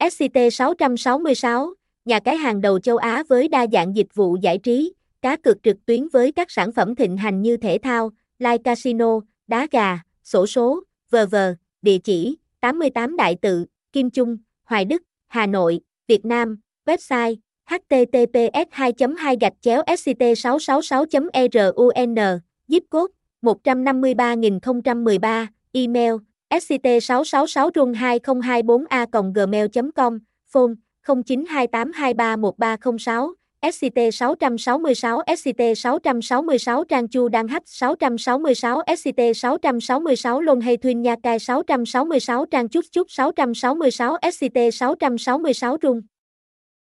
SCT666, nhà cái hàng đầu châu Á với đa dạng dịch vụ giải trí, cá cược trực tuyến với các sản phẩm thịnh hành như thể thao, live casino, đá gà, sổ số, v.v. Địa chỉ 88 Đại Tự, Kim Trung, Hoài Đức, Hà Nội, Việt Nam, website https 2 2 gạch chéo sct 666 run zip code 153013 email sct 666 run 2024 a gmail com, phone 0928231306 SCT-666 SCT-666 Trang Chu Đăng Hách 666 SCT-666 Lôn Hay Thuyên Nha Cai 666 Trang Chút Chút 666 SCT-666 Rung